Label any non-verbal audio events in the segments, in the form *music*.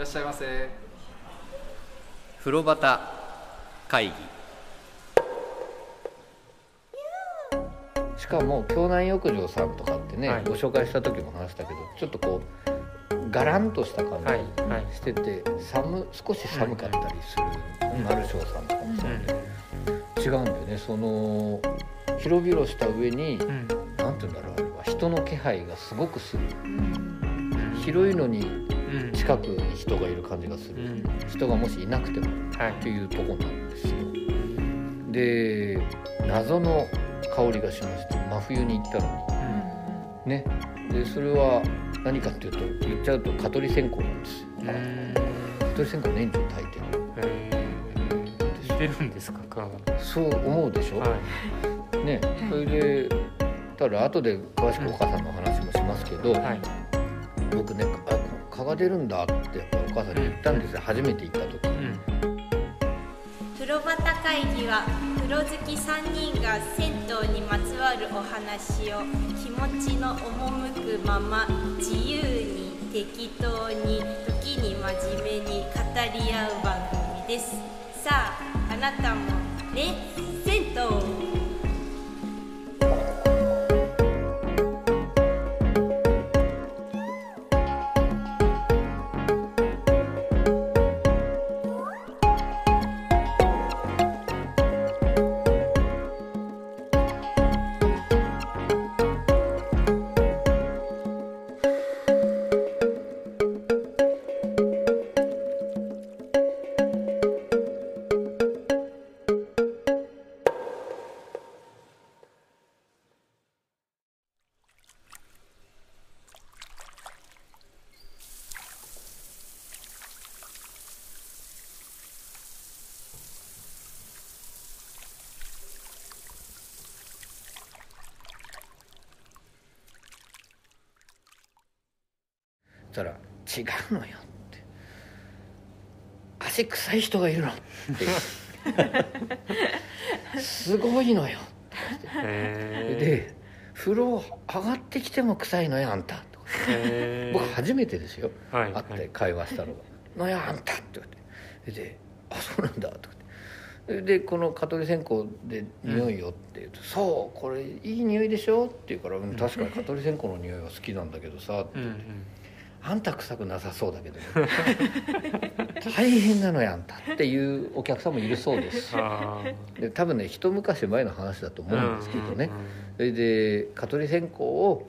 らっしゃいませ。風呂端会議。しかも京南浴場さんとかってね、はい。ご紹介した時も話したけどちょっとこうガランとした感はい。はい。じしてて、寒少し寒かったりする、丸翔さんとかもそうで、違うんだよね。その広々した上に、うん。うんなんて言うんだろうあれは人の気配がすごくする。うん。広いのにうん近くに人がいる感じがする、うん。人がもしいなくてもはいっていうとこなんですよ。で謎の香りがしまして真冬に行ったのに。ね。でそれは何かっていうと言っちゃうと蚊取り線香なんですよ。うん。蚊取り線香年中炊いてる。へー。似てるんですか体そう思うでしょ、はい。ね。それでただ後で詳しくお母さんの話もしますけど、はい。僕ねあ蚊が出るんだってお母さんに言ったんですよ。初めて行った時うん。風呂端会議は風呂好き3人が銭湯にまつわるお話を気持ちの赴くまま自由に適当に時に真面目に語り合う番組です。さああなたもね銭湯そしたら「違うのよ」って「足臭い人がいるの」ってすごいのよへで「風呂上がってきても臭いのよあんた」僕初めてですよ。はい会って会話したのが「のよあんた」って言われて。で「あそうなんだ」とか言って。でこの蚊取り線香で匂いよって言うと「そうこれいい匂いでしょ?」って言うから「うん確かに蚊取り線香の匂いは好きなんだけどさ」って。うんうんあんた臭くなさそうだけどね。大変なのよあんたっていうお客さんもいるそうです。で多分ね一昔前の話だと思うんですけどね。うん。それで蚊取り線香を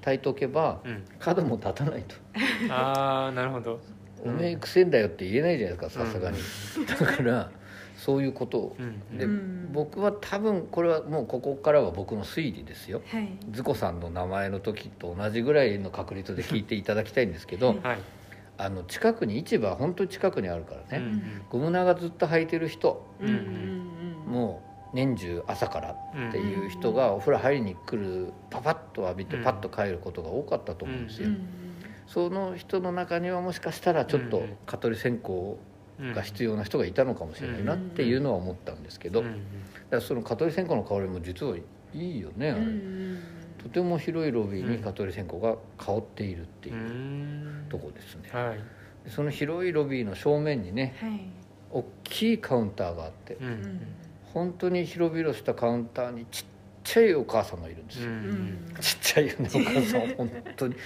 炊いておけばうん。うん角も立たないと。ああなるほど「おめえくせえんだよ」って言えないじゃないですかさすがに。だからそういうことを。うんでうん。僕は多分これはもうここからは僕の推理ですよ。はい。ズコさんの名前の時と同じぐらいの確率で聞いていただきたいんですけどはい。あの近くに市場本当に近くにあるからね、うんゴム長ずっと履いてる人。うんうんもう年中朝からっていう人がお風呂入りに来るパパッと浴びてうん。パッと帰ることが多かったと思うんですよ、うんその人の中にはもしかしたらちょっとうん蚊取り線香うんが必要な人がいたのかもしれないなっていうのは思ったんですけど、だかうん。らその蚊取り線香の香りも実はいいよね。あれ、とても広いロビーに蚊取り線香が香っているっていうううん。とこですね、はい。でその広いロビーの正面にねはい。大きいカウンターがあってうん。うん本当に広々したカウンターにちっちゃいお母さんがいるんですよ、ちっちゃいよねお母さん本当に。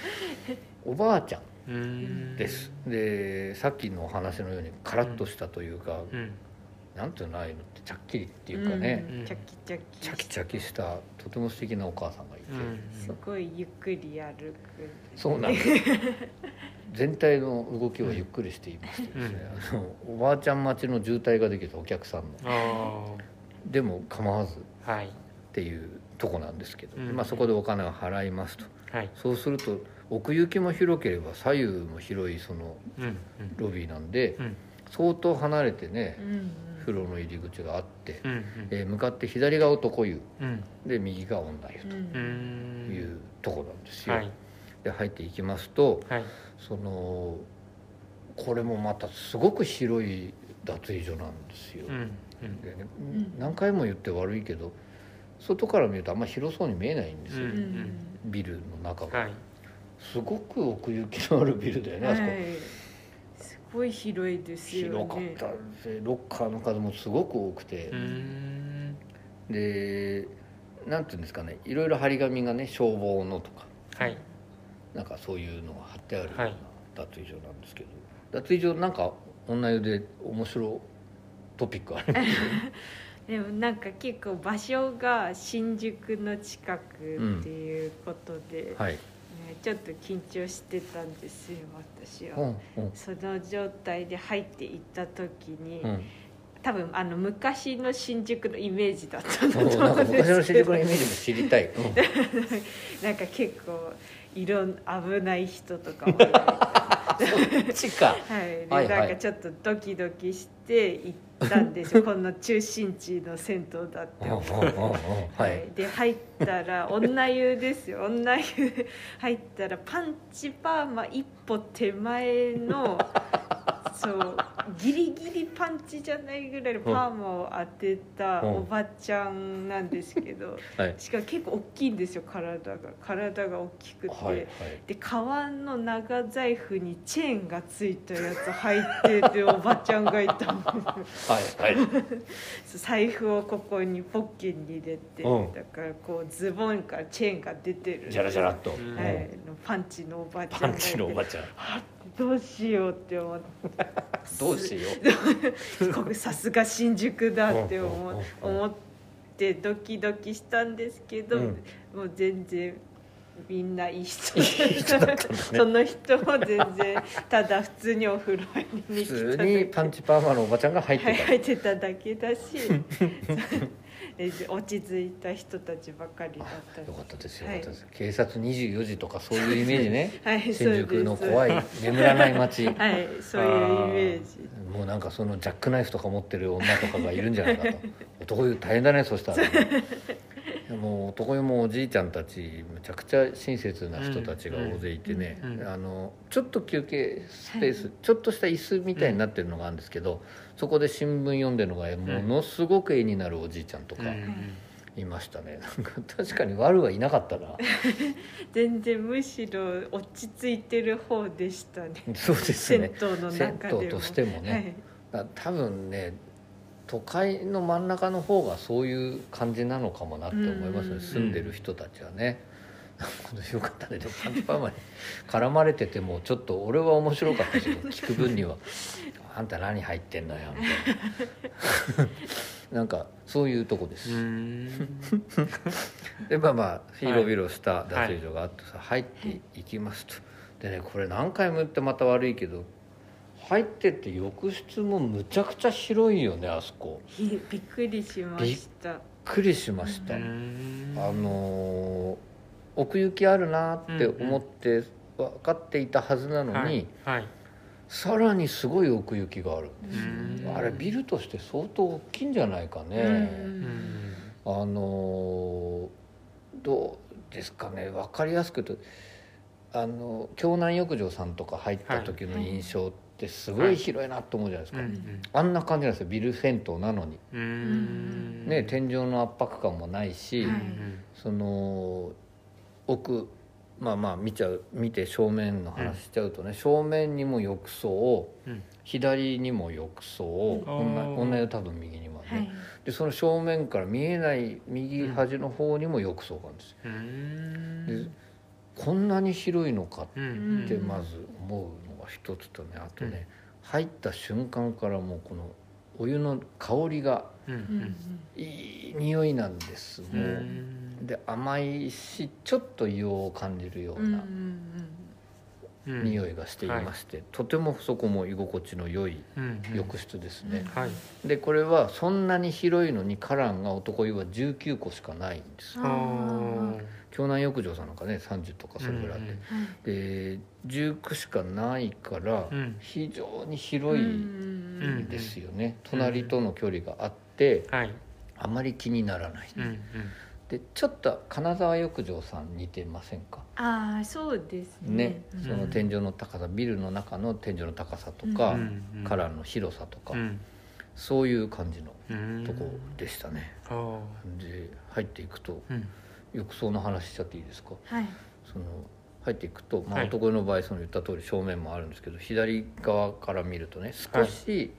おばあちゃんうんです。でさっきのお話のようにカラッとしたというか、うん。なんていうのああいうのってちゃっきりっていうかね、うん。チャキチャキ。チャキチャキしたとても素敵なお母さんがいて、うん。すごいゆっくり歩くそうなんです。*laughs* 全体の動きはゆっくりしていましてですね、あのおばあちゃん待ちの渋滞ができるお客さんの。あでも構わずっあはい。ていうとこなんですけど、うん。まあ、そこでお金を払いますと。はい。そうすると奥行きも広ければ左右も広いそのロビーなんでうん。相当離れてねうん風呂の入り口があって、うんえー向かって左が男湯うん。で右が女湯というとこなんですよ。はい。で入っていきますとはい。そのこれもまたすごく広い脱衣所なんですよ。うんうん。でねん何回も言って悪いけど外から見るとあんま広そうに見えないんですよ、うんうん。ビルの中が、はいすごく奥行きのあるビルだよね、あそこ。はい。すごい広いですよね。広かった。でロッカーの数もすごく多くて。でなんていうんですかね。いろいろ張り紙がね消防のとか。はい。なんかそういうのが貼ってあるようなはい。脱衣所なんですけど、脱衣所なんか女湯で面白トピックあります *laughs* でもなんか結構場所が新宿の近くっていうことで、はい、ねちょっと緊張してたんですよ私は、うんうん。その状態で入っていった時に、うん、多分あの昔の新宿のイメージだったと思うんですけど。の新宿のイメージも知りたい、うん。*laughs* なんか結構いろん危ない人とかもいたちか。*laughs* はい、でなんかちょっとドキドキして行ったんですよ。*laughs* こんな中心地の銭湯だって思って。ははい。い、で入ったら女湯ですよ。女湯。入ったらパンチパーマ一歩手前のそうギリギリパンチじゃないぐらいのパーマを当てたうん。おばちゃんなんですけどはい。しかも結構大きいんですよ体が。体が大きくて、はいはい。で革の長財布にチェーンがついたやつ履いてるおばちゃんがいたんですよはいはい。*laughs* 財布をここにポッケに入れて、うん。だからこうズボンからチェーンが出てる。じゃらじゃらっと、うんはい、のパンチのおばちゃんがいて。パンチのおばちゃん *laughs* どうしようって思って。どうしよここ *laughs* さすが新宿だって思思ってドキドキしたんですけど、うん。もう全然みんないい人ね。その人も全然ただ普通にお風呂に普通にパンチパーマのおばちゃんが入ってはい、た、入ってただけだし。で *laughs* 落ち着いた人たちばかりだったよかったですよ、かったです警察24時とかそういうイメージね。*laughs* はい新宿の怖い眠らない街。*laughs* はいそういうイメージ。もうなんかそのジャックナイフとか持ってる女とかがいるんじゃないかと。*laughs* 男湯大変だねそしたら。もう男湯もおじいちゃんたちむちゃくちゃ親切な人たちが大勢いてね、うんうんあのちょっと休憩スペース、ちょっとした椅子みたいになってるのがあるんですけど、そこで新聞読んでるのがものすごく絵になるおじいちゃんとかうんいましたね、なんか確かに悪はいなかったな。*laughs* 全然むしろ落ち着いてる方でしたね。そうです銭ね湯の中でも。銭湯としてもね。だ多分ね都会の真ん中の方がそういう感じなのかもなって思いますね。うん住んでる人たちはね。よかったね。でもパンチパーマに絡まれててもちょっと俺は面白かったけど聞く分には「あんた何入ってんのよ」みたいな。*laughs* なんかそういうとこです、*laughs* でまあまあ広々した脱衣所があってさ、入っていきますと。でねこれ何回も言ってまた悪いけど入ってって浴室もむちゃくちゃ広いよねあそこ。いびっくりしました。びっくりしました、あのー奥行きあるなって思って分かっていたはずなのに、はいはいさらにすごい奥行きがある、うーん。あれビルとして相当大きいんじゃないかね、あのーどうですかね。分かりやすく言うとあの京南浴場さんとか入った時の印象ってすごい広いなと思うじゃないですか、うんあんな感じなんですよ。ビル銭湯なのに、ね、天井の圧迫感もないし、はい。その奥まあまあ見ちゃう見て正面の話しちゃうとね、正面にも浴槽うん。左にも浴槽うん女あー。女湯多分右にもあるね、はい。でその正面から見えない右端の方にも浴槽があるんですよ。うーん。でこんなに広いのかうん。ってまず思うのが一つとねあとね、入った瞬間からもうこのお湯の香りがうん。ううんん。いい匂いなんです。もうう、んで甘いしちょっと硫黄を感じるようんうんうなうん。匂いがしていまして、とてもそこも居心地の良いうんうん。浴室ですね、はい。でこれはそんなに広いのに花壇が男湯は19個しかないんです京南浴場さんなんかね30とかそれぐらいあって、で19しかないからうん。非常に広いうんんですよね、隣との距離があってはい。あまり気にならない、うんうんでちょっと金沢浴場さん似てませんか？ああそうですね。ね、うん。その天井の高さビルの中の天井の高さとか、うんうんカラーの広さとか、うん。そういう感じのうんとこでしたね、あで入っていくとーうん。浴槽の話しちゃっていいですか？はい。その入っていくと、まあ、はい。男湯の場合その言った通り正面もあるんですけど左側から見るとね少し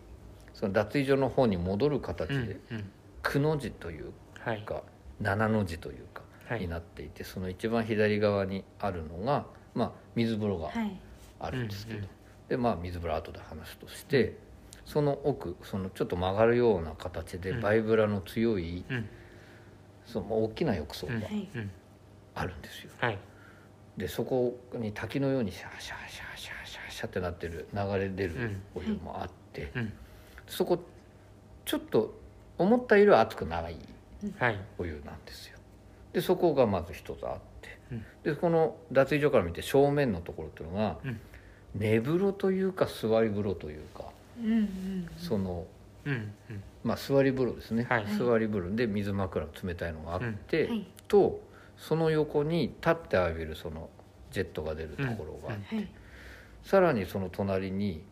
その脱衣所の方に戻る形うんでうん。くの字というはい。か七の字というかはい。になっていてその一番左側にあるのが、まあ、水風呂がはい。あるんですけど、うんうんでまあ水風呂後で話すとして、その奥そのちょっと曲がるような形でうん。バイブラの強い、うん。その大きな浴槽がうん。はいうん。あるんですよ。はい。でそこに滝のようにシャーシャーシャーシャーシャーシャーってなってる流れ出るお湯もあって、うん。そこちょっと思ったよりは熱くないはい。お湯なんですよ。でそこがまず一つあって、うん。でこの脱衣所から見て正面のところっていうのが、うん。寝風呂というか座り風呂というか、うんうんそのうんうん。まあ座り風呂ですね、はい。座り風呂。で水枕の冷たいのがあって、はい。とその横に立って浴びるそのジェットが出るところがあって、はい。さらにその隣に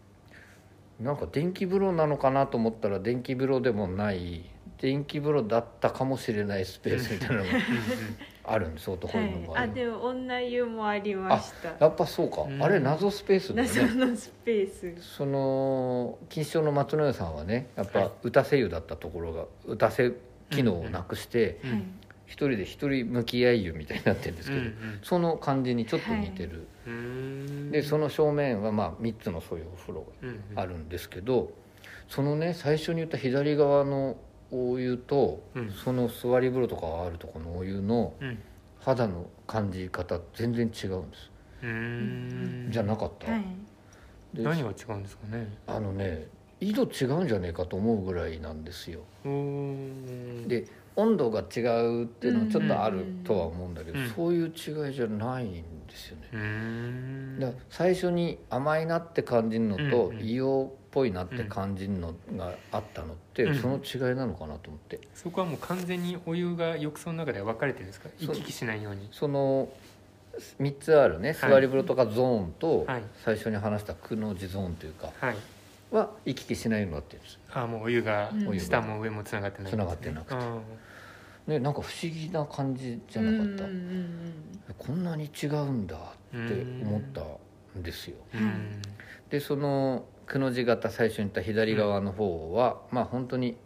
なんか電気風呂なのかなと思ったら電気風呂でもない電気風呂だったかもしれないスペースみたいなのが *laughs* あるんです男の場合、い。あでも女湯もありました。やっぱそうか、うん。あれ謎スペースだよ謎ねのスペース。その錦糸町の松の湯さんはねやっはい。ぱ打たせ湯だったところが打たせ機能をなくしてうんはい。一人で一人向き合い湯みたいになってるんですけど、うんその感じにちょっと似てる、うんうんでその正面はまあ3つのそういうお風呂うんがあるんですけどそのね最初に言った左側のお湯と、うん。その座り風呂とかがあるところのお湯のうん。肌の感じ方全然違うんです、うん。じゃなかった、はい。で何が違うんですかね？あのね緯度違うんじゃねえかと思うぐらいなんですよ。で温度が違うっていうのはちょっとあるとは思うんだけど、うんそういう違いじゃないんですよね、うん。だから最初に甘いなって感じるのと、うんうん。硫黄っぽいなって感じるのがあったのって、うん。その違いなのかなと思って。そこはもう完全にお湯が浴槽の中では分かれてるんですか？行き来しないように。その3つあるね座り風呂とかゾーンと、はい。最初に話したくの字ゾーンというか。はいは行き来しないようになってるんですあもうお湯が下も上もつながってない。繋がってなくて。あねなんか不思議な感じじゃなかった、こんなに違うんだって思ったんですよ。でそのくの字型最初に言った左側の方は、まあ本当に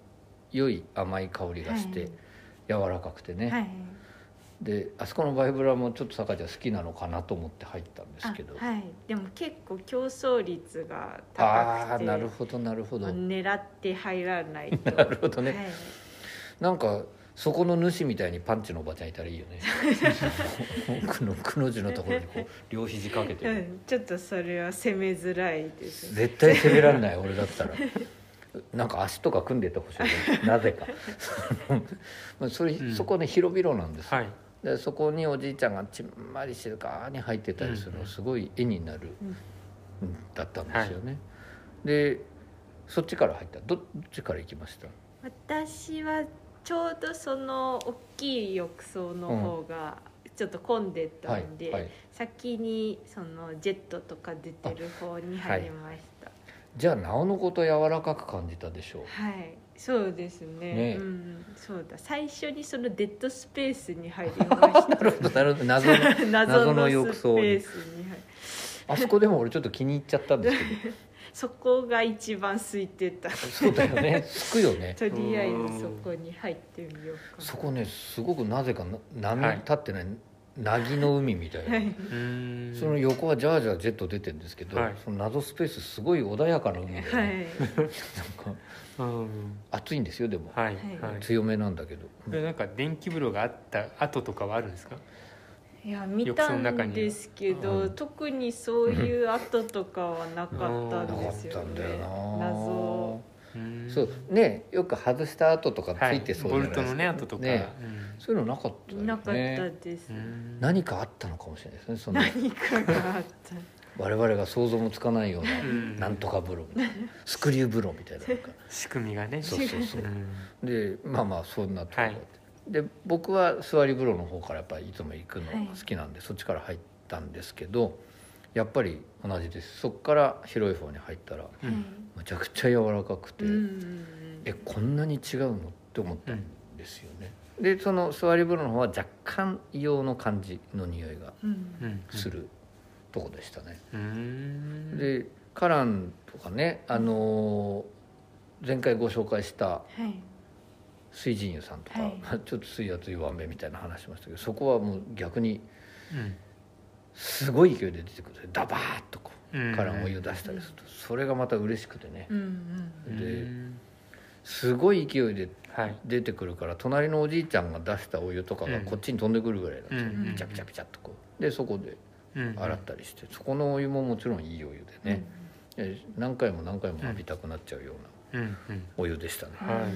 良い甘い香りがして、柔らかくてね、うんはいであそこのバイブラもちょっと坂ちゃん好きなのかなと思って入ったんですけど。あはい。でも結構競争率があ高くて。あなるほどなるほど。狙って入らないと。*laughs* なるほどね。はい。なんかそこの主みたいにパンチのおばちゃんいたらいいよね。*laughs* くのくの字のところにこう両肘かけて、うん、ちょっとそれは攻めづらいです。ね絶対攻められない俺だったら。なんか足とか組んでてほしいね。なぜか。*laughs* まあそれ、うん。そこね広々なんですよ、はいでそこにおじいちゃんがちんまり静かに入ってたりするうん。のすごい絵になる、うん。うんだったんですよね、でそっちから入った？どどっちから行きました？私はちょうどその大きい浴槽の方がちょっと混んでたんで、はいはい。先にそのジェットとか出てる方に入りました。じゃあなおのこと柔らかく感じたでしょう。はい、そうですね。ね。うん、そうだ。最初にそのデッドスペースに入りました。*laughs* なるほど。なるほど。謎の *laughs* 浴槽に。スペースに入あそこでも俺ちょっと気に入っちゃったんですけ *laughs* そこが一番空いてた。どそうだよね。つくよね。とりあえずそこに入ってみようかな。そこねすごくなぜかな波はい。立ってない、凪の海みたいな、はい。うん。その横はジャージャージェット出てるんですけど、はい。その謎スペースすごい穏やかな海で、ねはい。なんかうん。暑いんですよでも、はい強めなんだけど、これなんか電気風呂があった後とかはあるんですか？いや見たんですけど、うん特にそういう跡とかはなかったんですよね。謎うんそうねよく外した後とかつはいいてそうボルトじゃないですか、のね後とか。ね。そういうのなかったよね。なかったです、何かあったのかもしれないですねその。何か。があった我々が想像もつかないような、うん。なんとか風呂みたいなスクリュー風呂みたいな仕組みがね。そうそうそう。うん。でまあまあそんなところはい。で僕は座り風呂の方からやっぱりいつも行くの好きなんで、そっちから入ったんですけどやっぱり同じです。そっから広い方に入ったらうん。はいむちゃくちゃ柔らかくて、うんうんうんえこんなに違うの？って思ったんですよね、でその座り風呂の方は若干硫黄の感じの匂いがうん。うんするとこでしたね。でカランとかねあのー前回ご紹介したはい。水神湯さんとか、はい。*laughs* ちょっと水圧弱めみたいな話しましたけどそこはもう逆にうんすごい勢いで出てくる。ダバーッとこうからお湯出したりするとそれがまた嬉しくてね。うんうんうでん。すごい勢いではい。出てくるから隣のおじいちゃんが出したお湯とかがうん。こっちに飛んでくるぐらいなんですよ、うんピチャピチャピチャっとこう。でそこでうん洗ったりしてそこのお湯ももちろんいいお湯でね、え何回も何回も浴びたくなっちゃうようなお湯でしたね、は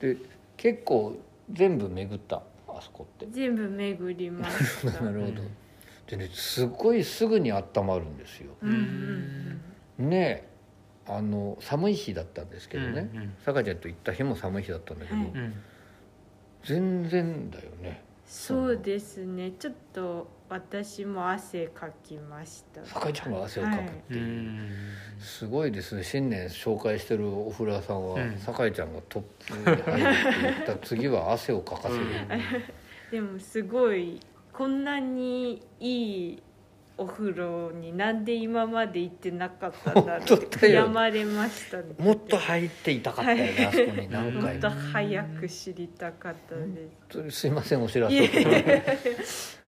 い。で結構全部巡ったあそこって。全部巡りました。*laughs* なるほどでねすごいすぐに温まるんですよ。うんうんねえあの寒い日だったんですけどね、うんうん。さかちゃんと行った日も寒い日だったんだけど、はいうん。全然だよね。そうですね。ちょっと私も汗かきました。さかちゃんが汗をかくってういう、んすごいですね。新年紹介してるお風呂屋さんは、うん。酒井ちゃんがトップに入るって言った次は汗をかかせる、*laughs* でもすごいこんなにいいお風呂になんで今まで行ってなかったんだろ本う当だよ。やまれましたね。もっと入っていたかったよね、はいあそこに何回ももっと早く知りたかったです。本当にすいませんお知らせ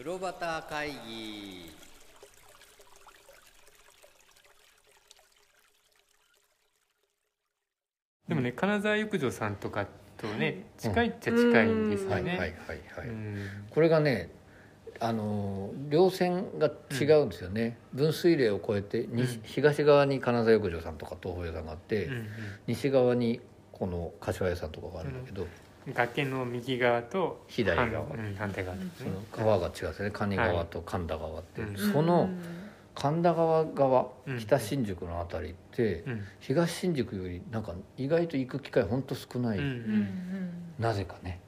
をいえいえ風呂端会議。でもね金沢浴場さんとかとねうん。近いっちゃ近いんですよはいはいはいねはい、うん。これがねあの稜線が違うんですよね、分水嶺を越えて西うん。東側に金沢浴場さんとか東宝屋さんがあって、うん。西側にこの柏屋さんとかがあるんだけど、うん崖の右側と左側。反うん反対側ね。その川が違うんですよね。蟹川と神田川って、うん。その神田川側、うん。北新宿の辺りって、うん。東新宿よりなんか意外と行く機会ほんと少ない、なぜかね。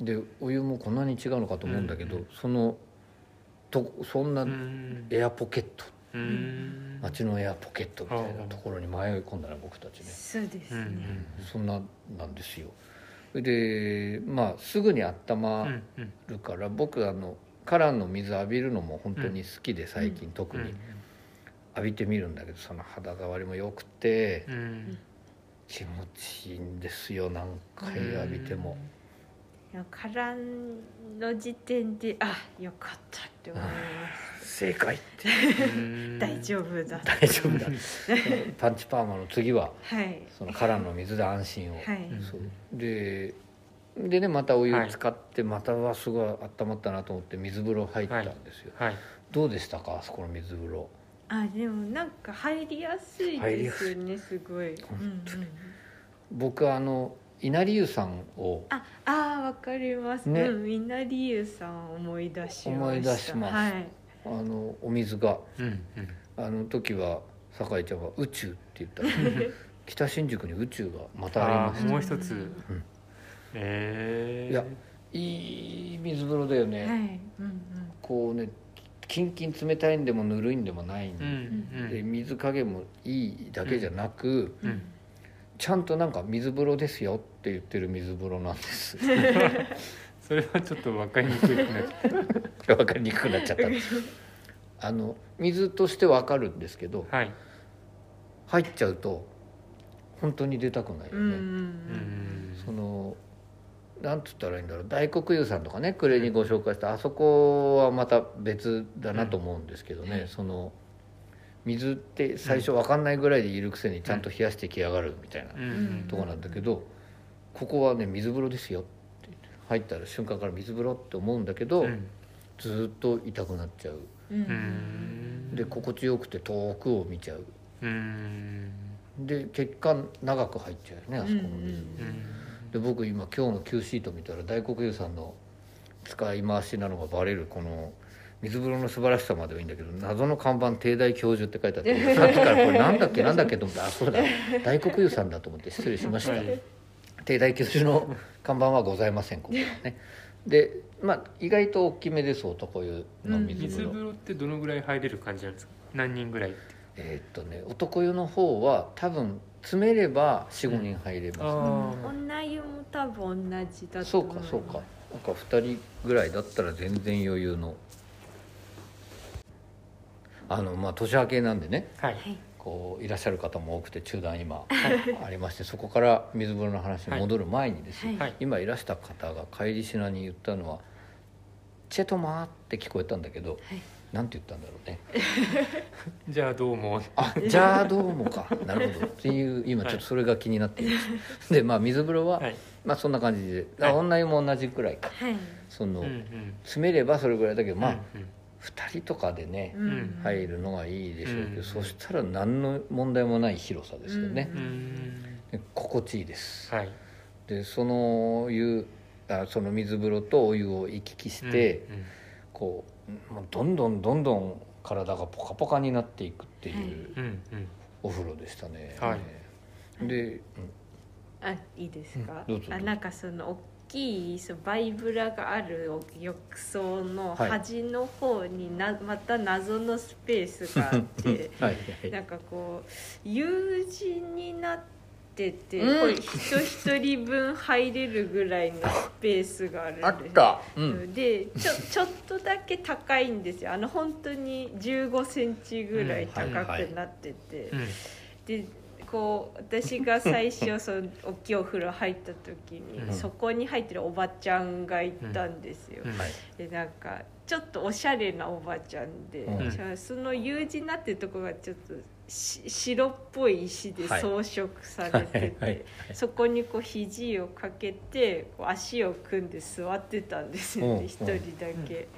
でお湯もこんなに違うのかと思うんだけど、うん。そのとそんなうん。エアポケット。うん。街のエアポケットみたいなところに迷い込んだら僕たちね、そうですうんねそんななんですよでまあすぐに温うまんうん。るから、僕あのカランの水浴びるのも本当に好きで最近特うんに浴びてみるんだけどその肌触りも良くてうん。気持ちいいんですよ何回浴びても。いやカランの時点であよかったって思いま正解って。*laughs* 大丈夫だ。大丈夫だ。*laughs* パンチパーマの次ははい。そのカランの水で安心を、はい。そう。ででねまたお湯使ってまたはすごい温まったなと思って水風呂入ったんですよ、はい。どうでしたか？あそこの水風呂。あでもなんか入りやすいですよねすごい、本当うんうん。僕はあの稲荷湯さんをああーわかります。ね。うんみんな理由さん思い出しました。思い出します。はい。あのお水が。うんうん。あの時は酒井ちゃんは「宇宙」って言ったら *laughs* 北新宿に宇宙がまたありましもう一つ。うん。ええいやいい水風呂だよね、はい。うんこうねキンキン冷たいんでもぬるいんでもないんうで,、んうん。水加減もいいだけじゃなく、うんうんちゃんとなんか水風呂ですよって言ってる水風呂なんです。*laughs* それはちょっと分かりにくいなっちゃ分かりにくくなっちゃった。んですあの水として分かるんですけどうはい。入っちゃうと本当に出たくないよね、うんうんうん。そのなんつったらいいんだろう。大黒湯さんとかね暮れにご紹介したあそこはまた別だなと思うんですけどね、その水って最初分かんないぐらいでいるくせにちゃんと冷やしてきやがるみたいなとこなんだけどここはね水風呂ですよって入ったら瞬間から水風呂って思うんだけど、うん。ずーっと痛くなっちゃう。で心地よくて遠くを見ちゃう。うん。で結果長く入っちゃうよねあそこの水、うんうんうん。で僕今今日の Q シート見たら大黒湯さんの使い回しなのがバレるこの水風呂の素晴らしさまではいいんだけど謎の看板「帝大教授」って書いてあってさっきからこれなんだっけなんだっけと思ってあそうだ。大黒湯さんだと思って失礼しました、はい。帝大教授の看板はございませんここはね。でまあ意外と大きめです男湯の水風呂、水風呂ってどのぐらい入れる感じなんですか？何人ぐらいって。えーっとね男湯の方は多分詰めれば45人入れます、あ女湯も多分同じだとそう思います。かそうか。なんか2人ぐらいだったら全然余裕のあのまあ年明けなんでねあはい。はいこういらっしゃる方も多くて中断今ありましてそこから水風呂の話に戻る前にですね、はい。はい。今いらした方が帰りしなに言ったのは「チェトマー」って聞こえたんだけど、はい。なんて言ったんだろうね。*laughs* じゃあどうも。あじゃあどうもか。なるほど。っていう今ちょっとそれが気になっています、でまあ水風呂は、はい。まあそんな感じで、あ女湯も同じくらいか。はい。その、うんうん。詰めればそれぐらいだけどまあ、うん2人とかでね、うん。入るのがいいでしょうけど、うん。そしたら何の問題もない広さですよね。う、ん。で心地いいです、はい。でその湯あその水風呂とお湯を行き来して、うんうん。こうもうどんどんどんどん体がポカポカになっていくっていうお風呂でしたね、はい。で、うん。あいいですか、あなんかその大きいバイブラがある浴槽のはい端の方にな、また謎のスペースがあって *laughs* はいはい。なんかこう U 字になってて、うん。これ人一人分入れるぐらいのスペースがあるんですあった、うん、でちょちょっとだけ高いんですよ。あの本当に1 5センチぐらい高くなってて、うん。でこう私が最初その大きいお風呂入った時に、うん。そこに入ってるおばちゃんがいたんですよ、でなんかちょっとおしゃれなおばちゃんで、うん。じゃあその U 字になってるとこがちょっとし白っぽい石ではい。装飾されてて、はいはいそこにこう肘をかけてこう足を組んで座ってたんですようんね一、人だけ。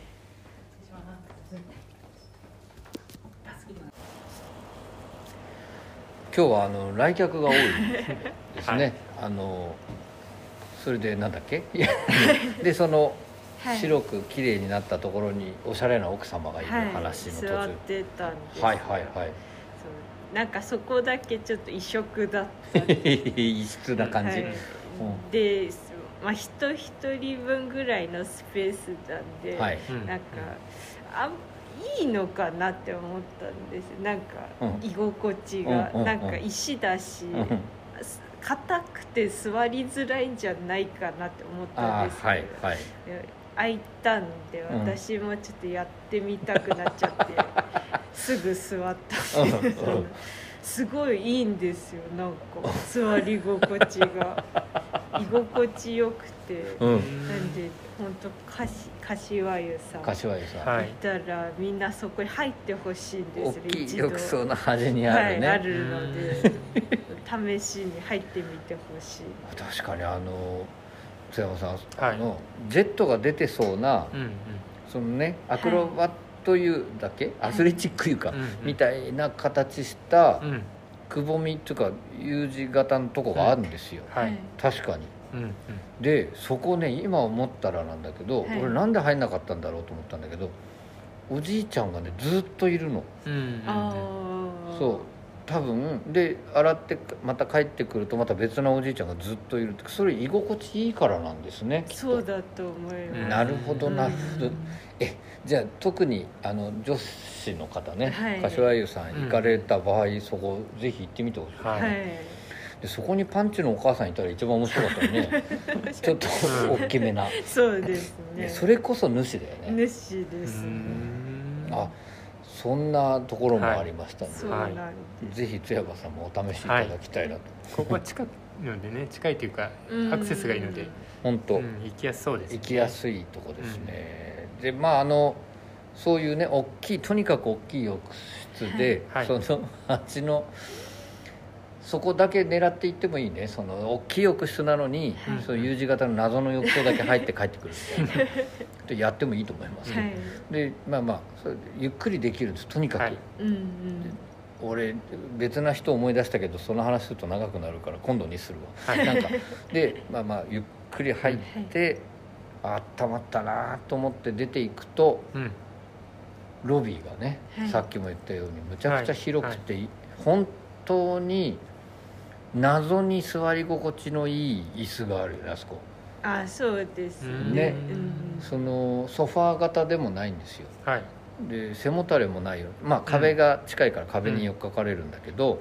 今日はあの来客が多いですね、*laughs* あのそれでなんだっけ？*laughs* でそのはい。白く綺麗になったところにおしゃれな奥様がいるはい、話の途中、座ってたんです。はい、はいはい。なんかそこだけちょっと異色だった。*laughs* 異質な感じ、はい。で、まあ、人一人分ぐらいのスペースなんで、はい。うんなん。かあんいいのかなって思ったんですなんかうん。居心地が、うんうんうん。なんか石だし、うん。硬くて座りづらいんじゃないかなって思ったあんですけど、あはいはい。で空いたんでうん私もちょっとやってみたくなっちゃって、*laughs* すぐ座ったんですうんうん。すごいいいんですよなんか。座り心地が居心地よくて、うん。なんで本当かし柏湯さん。柏湯さん、はい。いたらみんなそこに入ってほしいんです大きい浴槽の端にあるね、はい、あるので試しに入ってみてほしい。確かにあの津山さん、はい。あのジェットが出てそうな、うんうん。そのねアクロバット湯だけ、アスレチック湯か、うんうん。みたいな形したうんくぼみっていうか U 字型のとこがあるんですよ、はい。確かに。うんうん。でそこね今思ったらなんだけど、はい俺なんで入んなかったんだろうと思ったんだけどおじいちゃんがねずっといるの、うんうんああそう多分で洗ってまた帰ってくるとまた別なおじいちゃんがずっといる。ってそれ居心地いいからなんですねきっと。そうだと思います、なるほどな。るほど、うん。えじゃあ特にあの女子の方ね、はい。柏湯さん行かれた場合、そこぜひ行ってみてほしい、はい。はい。でそこにパンチのお母さんいたら一番面白 *laughs* かったよねちょっと大きめな、*laughs* そうですね。ねそれこそ主だよね、主です、うんあそんなところもありましたので、そうなんです、ぜひ津山さんもお試しいただきたいなと、ここは近いのでね近いというかうん。アクセスがいいので、本当、うん行きやすそうです、ね、行きやすいとこですね、でまああのそういうね大きいとにかく大きい浴室で、はい。その鉢のそこだけ狙っていってもいいね。その大きい浴室なのに、はい。そういう U 字型の謎の浴槽だけ入って帰ってくるみたい。なでやってもいいと思います、はい。でまあまあゆっくりできるんです。とにかく、はい。俺別な人思い出したけどその話すると長くなるから今度にするわ、はい。なんか。でまあまあゆっくり入って、あったまったなと思って出ていくとうん。ロビーがね、はい。さっきも言ったようにむちゃくちゃ広くて、本当に謎に座り心地のいい椅子があるよねあそこ。あそうですうんね。うんそのソファー型でもないんですよ。はい。で背もたれもないよ。まあ壁が近いから壁に寄っかかれるんだけど、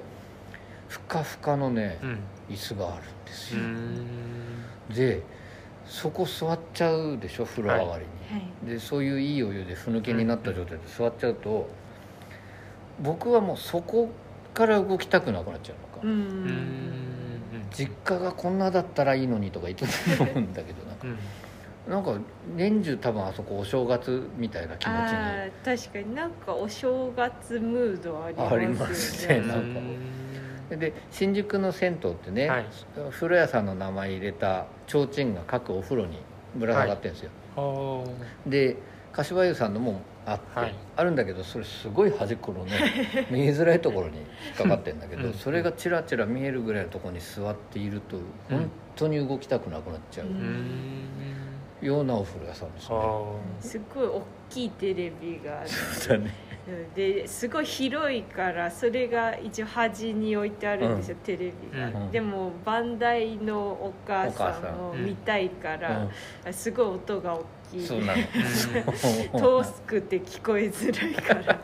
ふかふかのねうん。椅子があるんですうよ、ん。でそこ座っちゃうでしょ風呂上がりに、はい。でそういういいお湯でふぬけになった状態で座っちゃうと、僕はもうそこから動きたくなくなっちゃうのか、実家がこんなだったらいいのにとか言ってたと思うんだけどなんか。うん。なんか年中多分あそこお正月みたいな気持ちに。確かになんかお正月ムードありますよね。ありますねなんか。で新宿の銭湯ってね、はい。風呂屋さんの名前入れた提灯が各お風呂にぶら下がってるんですよ、あー。で柏湯さんのもあって、はい。あるんだけどそれすごい端っこのね *laughs* 見えづらいところに引っかかってるんだけど、うん。それがチラチラ見えるぐらいのところに座っていると本当に動きたくなくなっちゃう。うん。うんようなお風呂屋さんですね、あすごい大きいテレビがある。そうだね。ですごい広いからそれが一応端に置いてあるんですよ、テレビが、うん。でもバンダイのお母ささん。ん。を見たいから、すごい音が大きいそうなの。*laughs* 遠くて聞こえづらいから。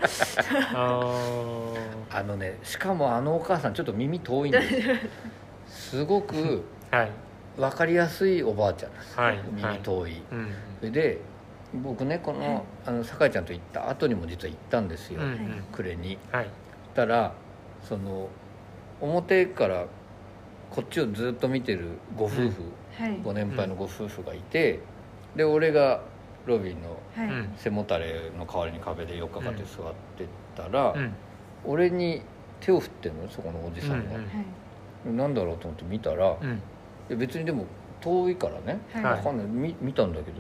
ああのねしかもあのお母さんちょっと耳遠いんですよ。すごく分かりやすいおばあちゃんです、はい。耳遠い、うん。それで僕ねこのあの酒井ちゃんと行った後にも実は行ったんですよ、うんうん。暮れに。はい。そしたらその表からこっちをずっと見てるご夫婦、はい。ご年配のご夫婦がいて、で俺がロビーの背もたれの代わりに壁でよっかかって座ってたら、うん。俺に手を振ってんのよそこのおじさんが、なんだろうと思って見たら、うん。いや別にでも遠いからね、はい。はい。わかんない。見見たんだけど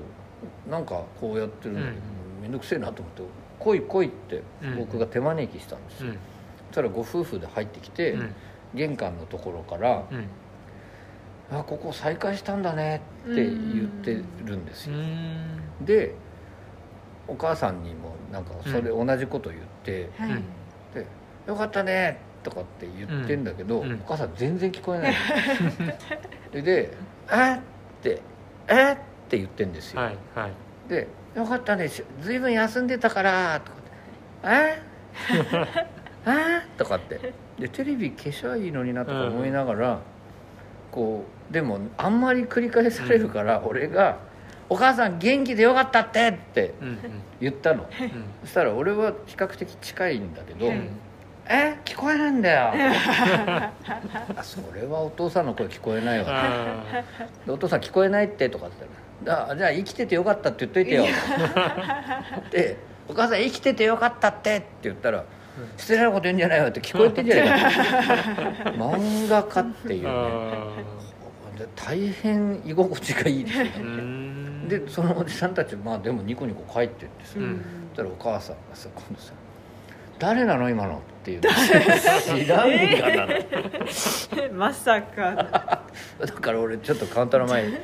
なんかこうやってるん。だけど、くせえなと思って「来い来い」ってうん。僕が手招きしたんですよ、うん。そしたらご夫婦で入ってきて、うん。玄関のところからうん「あここ再開したんだね」って言ってるんですうよ、ん。でお母さんにもなんかそれ同じこと言ってはい。うん「でよかったね」とかって言ってんだけど、うん。うんお母さん全然聞こえないの。*laughs* でで「え？っ?」て「え？っ?」って言ってんですよ、はいはい。で「よかったねしずいぶん休んでたから」とかって「え？*laughs* え？とかって。でテレビ消しゃいいのになとか思いながら、こうでもあんまり繰り返されるから、俺が「お母さん元気でよかったって」ってうんうん。言ったの。うん。そしたら俺は比較的近いんだけど「はいえ？聞こえないんだよ」あ *laughs* それはお父さんの声聞こえないわお父さん聞こえないってとかって言ったらあじゃあ生きててよかったって言っといてよでお母さん生きててよかったってって言ったら失礼なこと言うんじゃないよって聞こえてんじゃないか漫画家っていうー。ね大変居心地がいいですよーうーん。でそのおじさんたちまあでもニコニコ帰ってってさ、うん。そしたらお母さんがさ今度さ「誰なの今の」って言う。の知らんがなのまさか。の *laughs* だから俺ちょっとカウンターの前に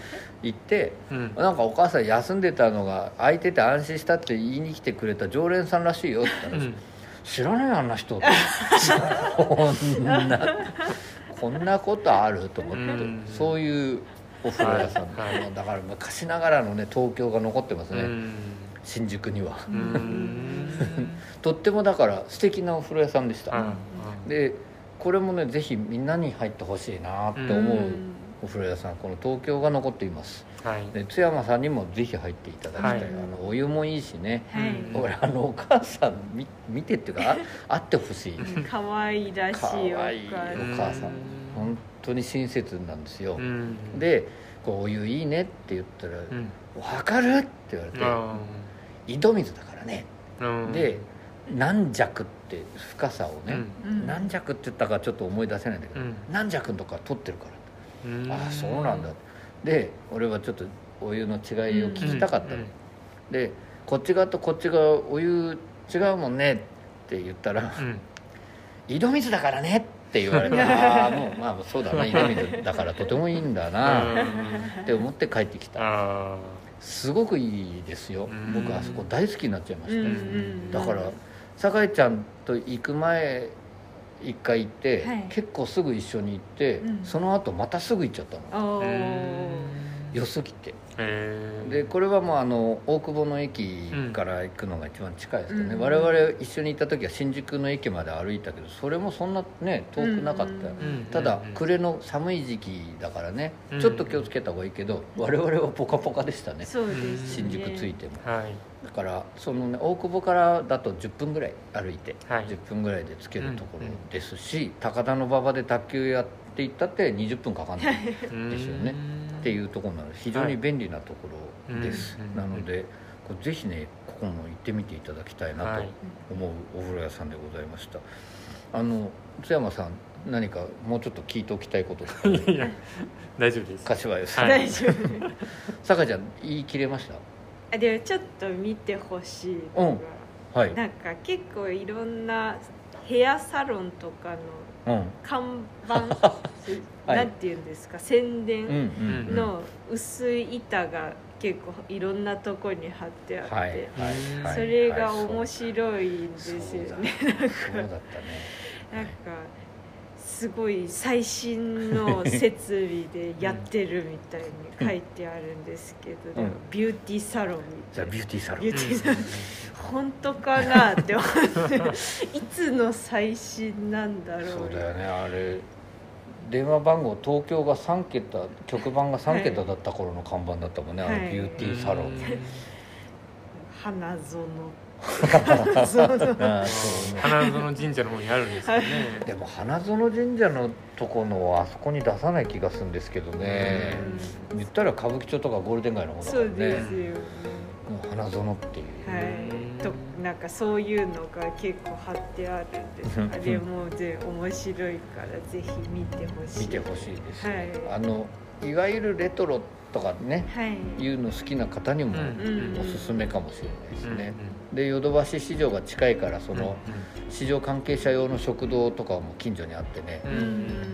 行ってうん。なんかお母さん休んでたのが空いてて安心したって言いに来てくれた常連さんらしいよって言ったら、うん知らないあんな人 *laughs* こんなこんなことあると思って、うん。そういうお風呂屋さん、だから昔ながらのね東京が残ってますね、うん。新宿には。*laughs* とってもだから素敵なお風呂屋さんでした、あでこれもねぜひみんなに入ってほしいなって思ううん。お風呂屋さんこの東京が残っています。あはい。で津山さんにもぜひ入っていただきたい、はい。あのお湯もいいしね。はい。うん俺あのお母さん見見てっていうかあ会ってほしい。可愛らし可いお母愛いさんお母さん。うん。本当に親切なんですよ、うん。でこう「お湯いいね」って言ったら「うん。分かる?」って言われてあ「井戸水だからね。で軟弱って深さをね、うん。軟弱って言ったかちょっと思い出せないんだけど、うん。軟弱のとこは取ってるから。うん。ああそうなんだで俺はちょっとお湯の違いを聞きたかったの、うんでこっち側とこっち側お湯違うもんねって言ったらうん「井戸水だからね」って言われて *laughs* ああもうまあそうだな。井戸水だからとてもいいんだな。って思って帰ってきた。あすごくいいですよ。うん。僕あそこ大好きになっちゃいました、うんうん。だから酒井ちゃんと行く前一回行って、はい。結構すぐ一緒に行って、うん。その後またすぐ行っちゃったの。良すぎて。えーでこれはもうあの大久保の駅から行くのが一番近いですけどね、うん我々一緒に行った時は新宿の駅まで歩いたけどそれもそんなね遠くなかった、うんうんただうん暮れの寒い時期だからね、うんちょっと気をつけた方がいいけど我々はポカポカでしたね。そうですね。新宿着いても。はい。だからそのね大久保からだと10分ぐらい歩いて、はい。10分ぐらいで着けるところですし、高田馬場で卓球やっていったって20分かかんないですよねっていうところなので非常に便利なところです、はいうんなのでぜひねここも行ってみていただきたいなとはい。思うお風呂屋さんでございました、あの津山さん何かもうちょっと聞いておきたいこととか。*laughs* いやいや大丈夫です。柏屋さん、はい。大丈夫坂ちゃん言い切れました？あでもちょっと見てほしいうん。はい。なんか結構いろんなヘアサロンとかのうん看板、*laughs* はい。なんていうんですか宣うん伝うんうん。の薄い板が結構いろんなとこに貼ってあって、はいはいはいそれがはい面白いんですよね、そうだそうだったね。なんかすごい最新の設備でやってるみたいに書いてあるんですけど、うん。ビューティーサロンみたいな。じゃあビューティーサロン。ビューティーサロン本当かなって思って。いつの最新なんだろう。そうだよね。あれ電話番号東京が3桁局番が3桁だった頃の看板だったもんね、あのはいビューティーサロン、花園。花園。*laughs* 花園神社の方にあるんですよね。でも花園神社のとこのあそこに出さない気がするんですけどね。うん。言ったら歌舞伎町とかゴールデン街の方だからそうですね。花園っていう、はい、となんかそういうのが結構貼ってあるんですうん。あれもぜ面白いからぜひ見てほしい。見てほしいです、はい。あのいわゆるレトロとかねはい。いうの好きな方にもうん。おすすめかもしれないですうんね、でヨドバシ市場が近いからそうんの市場関係者用の食堂とかも近所にあってね、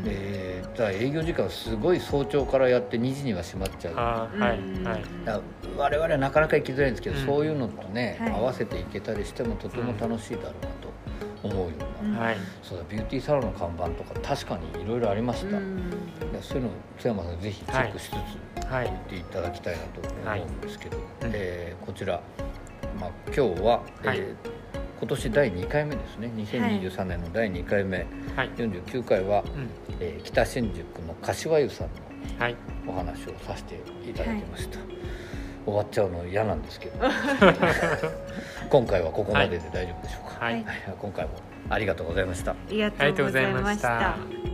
でただ営業時間すごい早朝からやって2時には閉まっちゃう。はいうん。はいだから我々はなかなか行きづらいんですけど、うん。そういうのとね、はい。合わせて行けたりしてもとても楽しいだろうなと思うような、うん。はい。そうだビューティーサロンの看板とか確かにいろいろありました、うん。でそういうのを津山さんぜひチェックしつつはい行っていただきたいなと思うんですけど、うんえーこちら、まあ、今日は、はい。えー今年第2回目ですね。2023年の第2回目、はい。49回は、うん。えー北新宿の柏湯さんのはい。お話をさせていただきました、終わっちゃうの嫌なんですけど。*laughs* 今回はここまでで大丈夫でしょうか、はい。はい。今回もありがとうございました。ありがとうございました